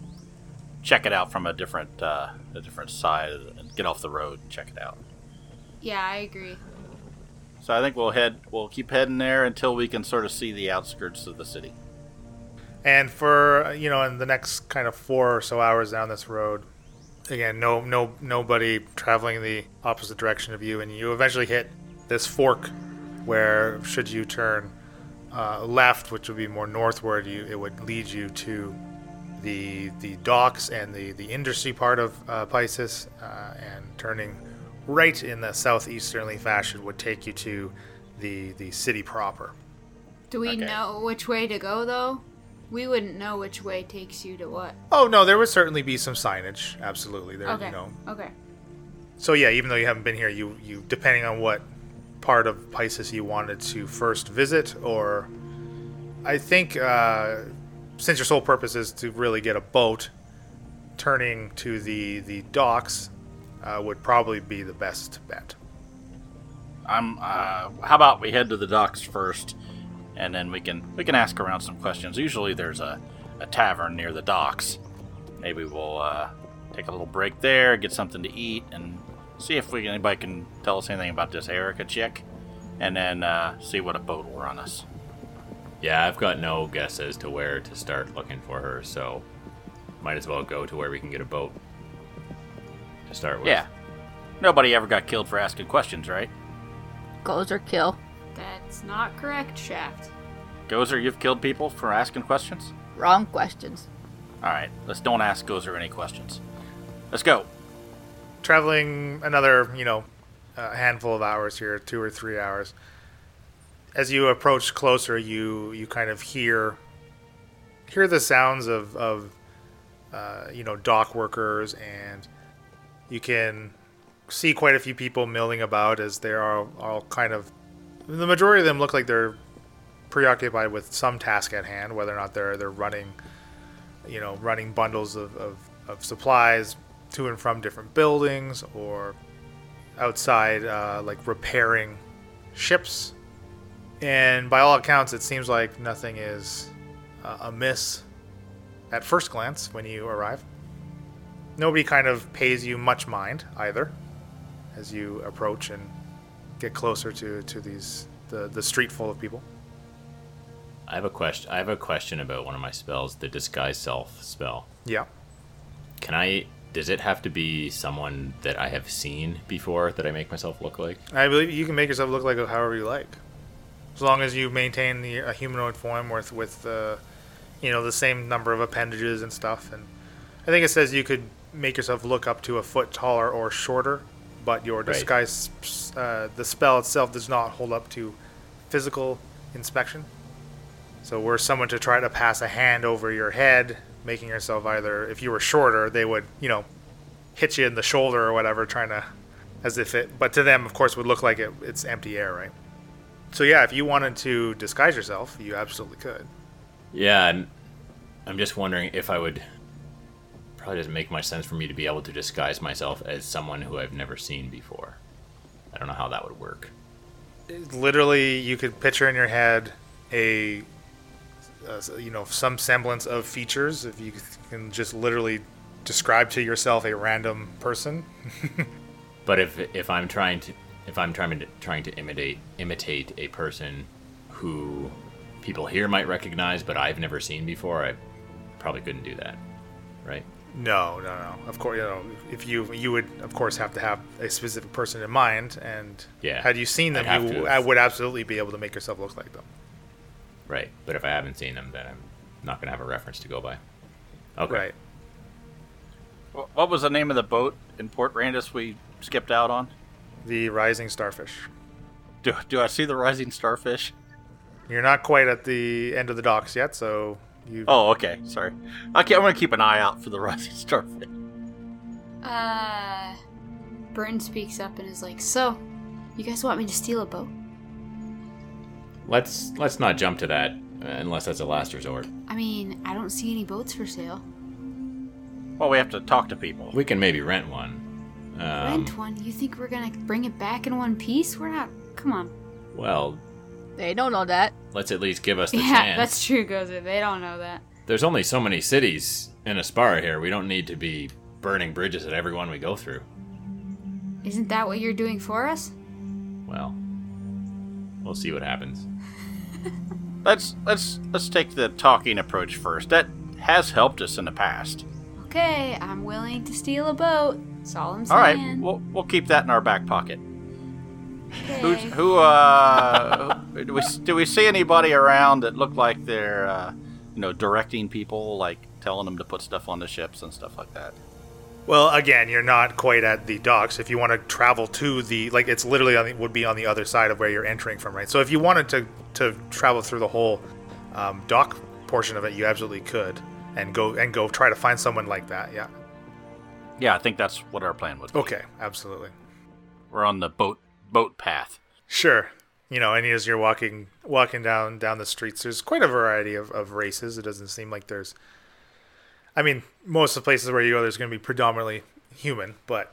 check it out from a different uh, a different side and get off the road and check it out. Yeah, I agree. So I think we'll head we'll keep heading there until we can sort of see the outskirts of the city. And for you know, in the next kind of four or so hours down this road, again, no, no, nobody traveling the opposite direction of you, and you eventually hit this fork, where should you turn uh, left, which would be more northward, you it would lead you to the the docks and the the industry part of uh, Pisces, uh, and turning right in the southeasterly fashion would take you to the the city proper. Do we Okay. know which way to go though? We wouldn't know which way takes you to what. Oh no, there would certainly be some signage. Absolutely, there. Okay. You know, Okay. So yeah, even though you haven't been here, you you depending on what part of Pisces you wanted to first visit, or I think uh, since your sole purpose is to really get a boat, turning to the the docks uh, would probably be the best bet. I'm. Uh, how about we head to the docks first, and then we can we can ask around some questions. Usually there's a, a tavern near the docks. Maybe we'll uh, take a little break there, get something to eat, and see if we anybody can tell us anything about this Erica chick, and then uh, see what a boat will run us. Yeah, I've got no guess as to where to start looking for her, so might as well go to where we can get a boat to start with. Yeah. Nobody ever got killed for asking questions, right? Gozer kill. That's not correct, Shaft. Gozer, you've killed people for asking questions? Wrong questions. Alright, let's don't ask Gozer any questions. Let's go. traveling another, you know, a handful of hours here, two or three hours. As you approach closer, you you kind of hear hear the sounds of of uh, you know dock workers, and you can see quite a few people milling about as they are all kind of. The majority of them look like they're preoccupied with some task at hand, whether or not they're they're running, you know, running bundles of, of, of supplies to and from different buildings or outside, uh, like repairing ships. And by all accounts, it seems like nothing is uh, amiss at first glance when you arrive. Nobody kind of pays you much mind either as you approach and get closer to, to these the, the street full of people. I have a question. I have a question about one of my spells, the disguise self spell. Yeah. Can I? Does it have to be someone that I have seen before that I make myself look like? I believe you can make yourself look like however you like, as long as you maintain the a humanoid form with with uh, you know the same number of appendages and stuff. And I think it says you could make yourself look up to a foot taller or shorter, but your Right. disguise uh, the spell itself does not hold up to physical inspection. So were someone to try to pass a hand over your head, making yourself either if you were shorter, they would you know hit you in the shoulder or whatever, trying to as if it. But to them, of course, would look like it, it's empty air, right? So yeah, if you wanted to disguise yourself, you absolutely could. Yeah, and I'm just wondering if I would. Probably doesn't make much sense for me to be able to disguise myself as someone who I've never seen before. I don't know how that would work. Literally, you could picture in your head a, uh, you know, some semblance of features. If you can just literally describe to yourself a random person. But if if I'm trying to if I'm trying to trying to imitate imitate a person who people here might recognize but I've never seen before, I probably couldn't do that. Right? No, no, no. Of course, you know, if you you would of course have to have a specific person in mind, and Yeah, had you seen them, I'd you I would absolutely be able to make yourself look like them. Right. But if I haven't seen them, then I'm not going to have a reference to go by. Okay. Right. What was the name of the boat in Port Randus we skipped out on? The rising starfish. Do, do I see the rising starfish? You're not quite at the end of the docks yet, so you. Oh, okay. Sorry. Okay, I'm gonna keep an eye out for the rising starfish. Uh, Burton speaks up and is like, "So, you guys want me to steal a boat? Let's let's not jump to that unless that's a last resort. I mean, I don't see any boats for sale. Well, we have to talk to people. We can maybe rent one. Um, Rent one? You think we're gonna bring it back in one piece? We're not. Come on. Well, They don't know that. let's at least give us the yeah, chance. that's true, Gozer. They don't know that. There's only so many cities in Aspara here. We don't need to be burning bridges at every one we go through. Isn't that what you're doing for us? Well, we'll see what happens. Let's let's let's take the talking approach first. That has helped us in the past. Okay, I'm willing to steal a boat. That's all I'm saying. right, we'll we'll keep that in our back pocket. okay. Who's who? Uh, do we do we see anybody around that look like they're uh, you know directing people, like telling them to put stuff on the ships and stuff like that? Well, again, you're not quite at the docks. If you want to travel to the like, it's literally on the, would be on the other side of where you're entering from, right? So if you wanted to to travel through the whole um, dock portion of it, you absolutely could, and go and go try to find someone like that. Yeah. Yeah, I think that's what our plan would be. Okay. Absolutely. We're on the boat boat path. Sure. You know, and as you're walking walking down down the streets, there's quite a variety of, of races. It doesn't seem like there's I mean, most of the places where you go there's gonna be predominantly human, but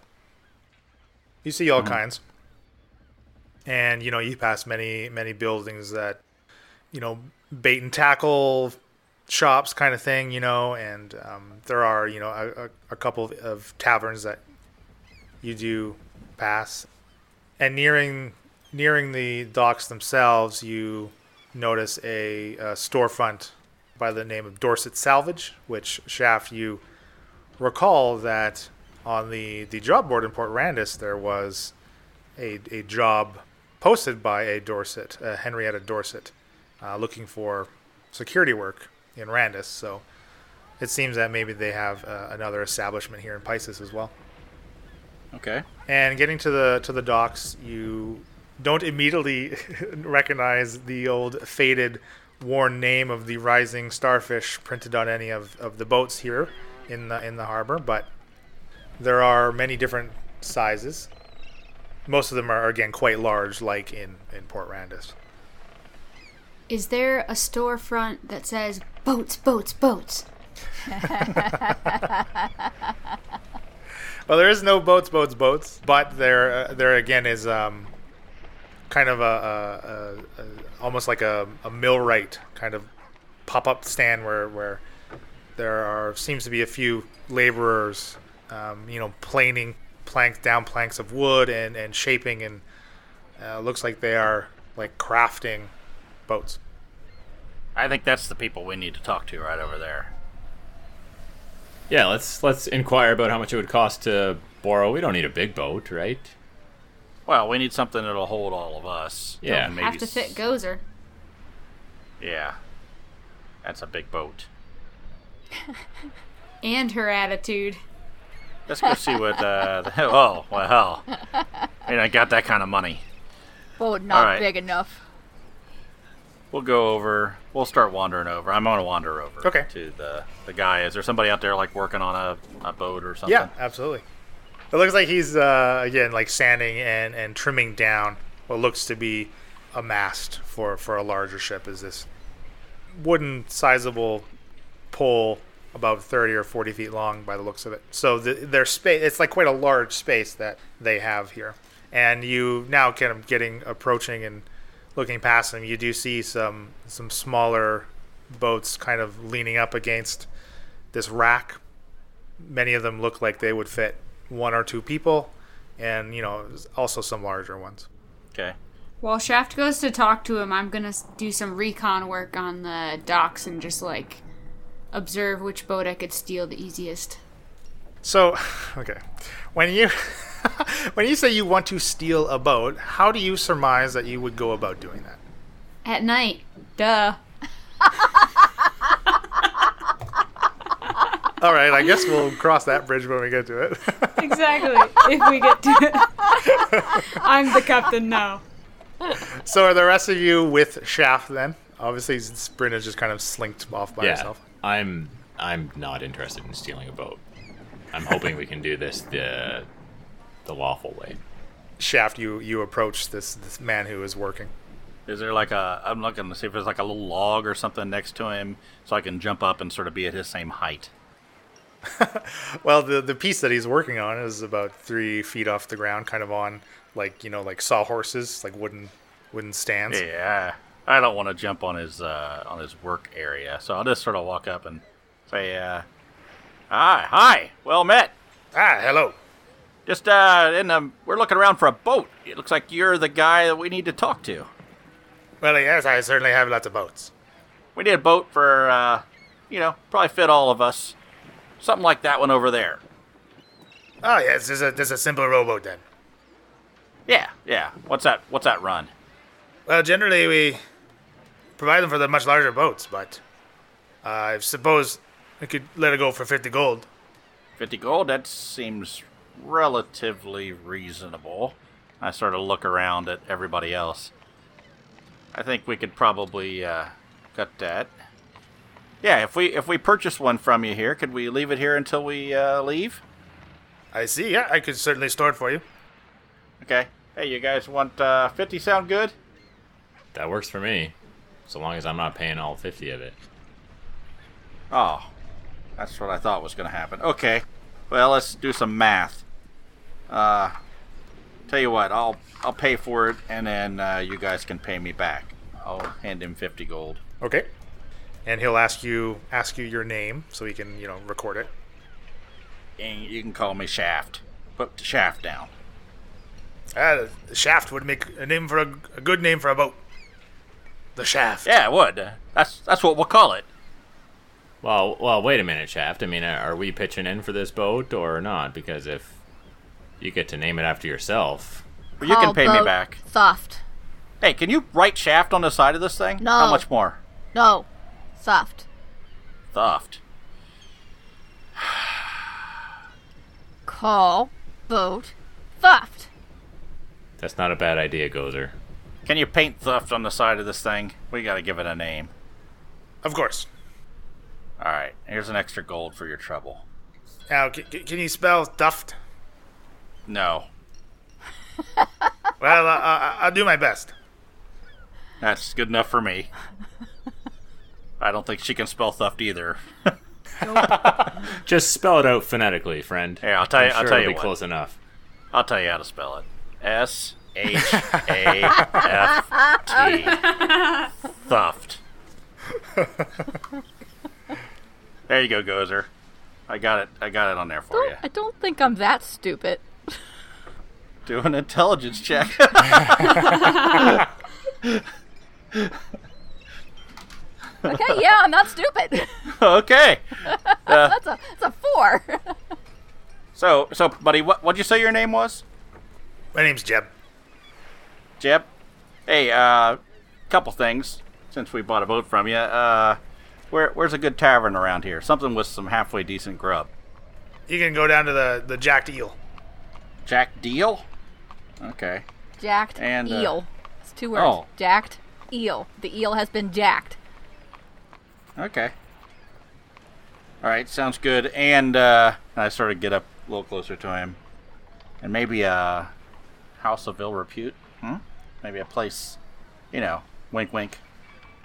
you see all mm-hmm. kinds. And, you know, you pass many, many buildings that, you know, bait and tackle shops kind of thing, you know, and um, there are, you know, a, a, a couple of taverns that you do pass. And nearing nearing the docks themselves, you notice a, uh storefront by the name of Dorset Salvage, which Shaft you recall that on the the job board in Port Randus there was a a job posted by a Dorset, uh, Henrietta Dorset, uh, looking for security work in Randus. So it seems that maybe they have uh, another establishment here in Pisces as well. Okay. And getting to the to the docks, you don't immediately recognize the old faded, worn name of the Rising Starfish printed on any of, of the boats here in the in the harbor, but there are many different sizes. Most of them are again quite large, like in in Port Randus. Is there a storefront that says boats, boats, boats? Well, there is no boats, boats, boats, but there uh, there again is um, kind of a, a, a, a almost like a, a millwright kind of pop up stand where where there are seems to be a few laborers, um, you know, planing planks down planks of wood and and shaping and uh, looks like they are like crafting boats. I think that's the people we need to talk to right over there. Yeah, let's let's inquire about how much it would cost to borrow. We don't need a big boat, right? Well, we need something that'll hold all of us. Yeah. Maybe Have to fit Gozer. Yeah. That's a big boat. And her attitude. Let's go see what. Uh, the, oh well, I mean, I got that kind of money. Boat not All right. big enough. We'll go over. We'll start wandering over. I'm gonna wander over. Okay. To the the guy. Is there somebody out there like working on a, a boat or something? Yeah, absolutely. It looks like he's uh, again like sanding and, and trimming down what looks to be a mast for, for a larger ship. Is this wooden sizable pole about 30 or 40 feet long by the looks of it. So the, their space it's like quite a large space that they have here. And you now kind of getting approaching and looking past them, you do see some some smaller boats kind of leaning up against this rack many of them look like they would fit one or two people, and you know, also some larger ones. Okay. While Shaft goes to talk to him, I'm gonna do some recon work on the docks and just like observe which boat I could steal the easiest. So, okay, when you when you say you want to steal a boat, how do you surmise that you would go about doing that? At night. Duh. All right, I guess we'll cross that bridge when we get to it. Exactly. if we get to it. I'm the captain now. so, are the rest of you with Shaft then? Obviously, Bryn has just kind of slinked off by yeah, herself. I'm I'm not interested in stealing a boat. I'm hoping we can do this the the lawful way. Shaft, you you approach this this man who is working. Is there like a? I'm looking to see if there's like a little log or something next to him, so I can jump up and sort of be at his same height. Well, the the piece that he's working on is about three feet off the ground, kind of on like you know like sawhorses, like wooden wooden stands. Yeah, I don't want to jump on his uh, on his work area, so I'll just sort of walk up and say, uh, "Hi, hi, well met. Ah, hello. Just uh, in the, we're looking around for a boat. It looks like you're the guy that we need to talk to. Well, yes, I certainly have lots of boats. We need a boat for, uh, you know, probably fit all of us. Something like that one over there. Oh yes, there's a there's a simple rowboat then. Yeah, yeah. What's that? What's that run? Well, generally we provide them for the much larger boats, but uh, I suppose we could let it go for fifty gold. 50 gold, that seems relatively reasonable. I sort of look around at everybody else. I think we could probably uh, cut that. Yeah, if we if we purchase one from you here, could we leave it here until we uh, leave? I see. Yeah, I could certainly store it for you. Okay. Hey, you guys want uh, 50 sound good? That works for me, so long as I'm not paying all fifty of it. Oh, that's what I thought was going to happen. Okay. Well, let's do some math. Uh, tell you what, I'll I'll pay for it, and then uh, you guys can pay me back. I'll hand him 50 gold. Okay. And he'll ask you ask you your name so he can you know record it. And you can call me Shaft. Put the Shaft down. Ah, the shaft would make a name for a, a good name for a boat. The shaft. Yeah, it would. That's that's what we'll call it. Well, well, wait a minute, Shaft. I mean, are we pitching in for this boat or not? Because if you get to name it after yourself, But you can Call pay me back. Soft. Hey, can you write Shaft on the side of this thing? No. How much more? No. Soft. Thuft. Call boat theft. that's not a bad idea, Gozer. Can you paint Thuft on the side of this thing? We gotta give it a name. Of course. All right, here's an extra gold for your trouble. Now, c- c- can you spell duft? No, Well, uh, I'll do my best. that's good enough for me. I don't think she can spell Thuft either. Just spell it out phonetically, friend. Here, I'll tell you. I'm I'll sure tell it'll you be what. close enough. I'll tell you how to spell it. S H A F T. Thuft. There you go, Gozer. I got it. I got it on there for you. Don't, I don't think I'm that stupid. Do an intelligence check. Okay, yeah, I'm not stupid. okay. that's a that's a four. So, so, buddy, what what'd you say your name was? My name's Jeb. Jeb. Hey, uh, couple things since we bought a boat from you. Uh, where where's a good tavern around here? Something with some halfway decent grub. You can go down to the, the Jacked Eel. Jack Deal. Okay. Jacked And, uh, eel. It's two words. oh. Jacked eel. The eel has been jacked. Okay. All right, sounds good. And uh, I sort of get up a little closer to him, and maybe a house of ill repute. Hmm? Maybe a place, you know, wink, wink.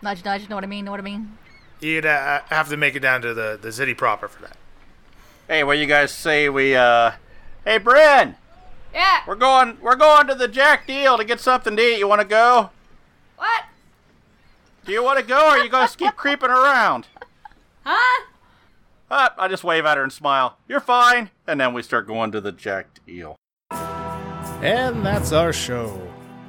Nudge, nudge. Know what I mean? Know what I mean? You'd uh, have to make it down to the, the city proper for that. Hey, what you guys say we? uh... Hey, Bryn, Yeah. we're going. We're going to the Jack Deal to get something to eat. You want to go? What? Do you want to go, or are you going to keep creeping around? Huh? Ah, I just wave at her and smile. You're fine. And then we start going to the jacked eel. And that's our show.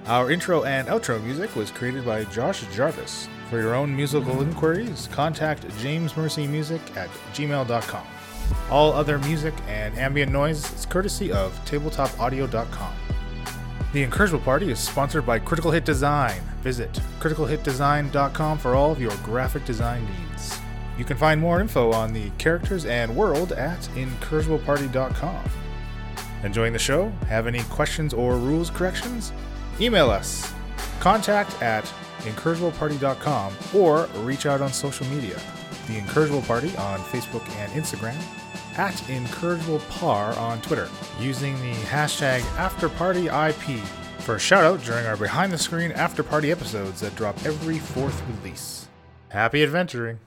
Our intro and outro music was created by Josh Jarvis. For your own musical inquiries, contact jamesmercymusic at gmail.com. All other music and ambient noise is courtesy of tabletopaudio.com. The Incorrigible Party is sponsored by Critical Hit Design. Visit criticalhitdesign.com for all of your graphic design needs. You can find more info on the characters and world at incorrigibleparty.com. Enjoying the show? Have any questions or rules corrections? Email us. Contact at incorrigibleparty.com or reach out on social media. The Incorrigible Party on Facebook and Instagram, at IncorrigiblePar on Twitter, using the hashtag AfterPartyIP for a shout out during our behind the screen after party episodes that drop every fourth release. Happy adventuring!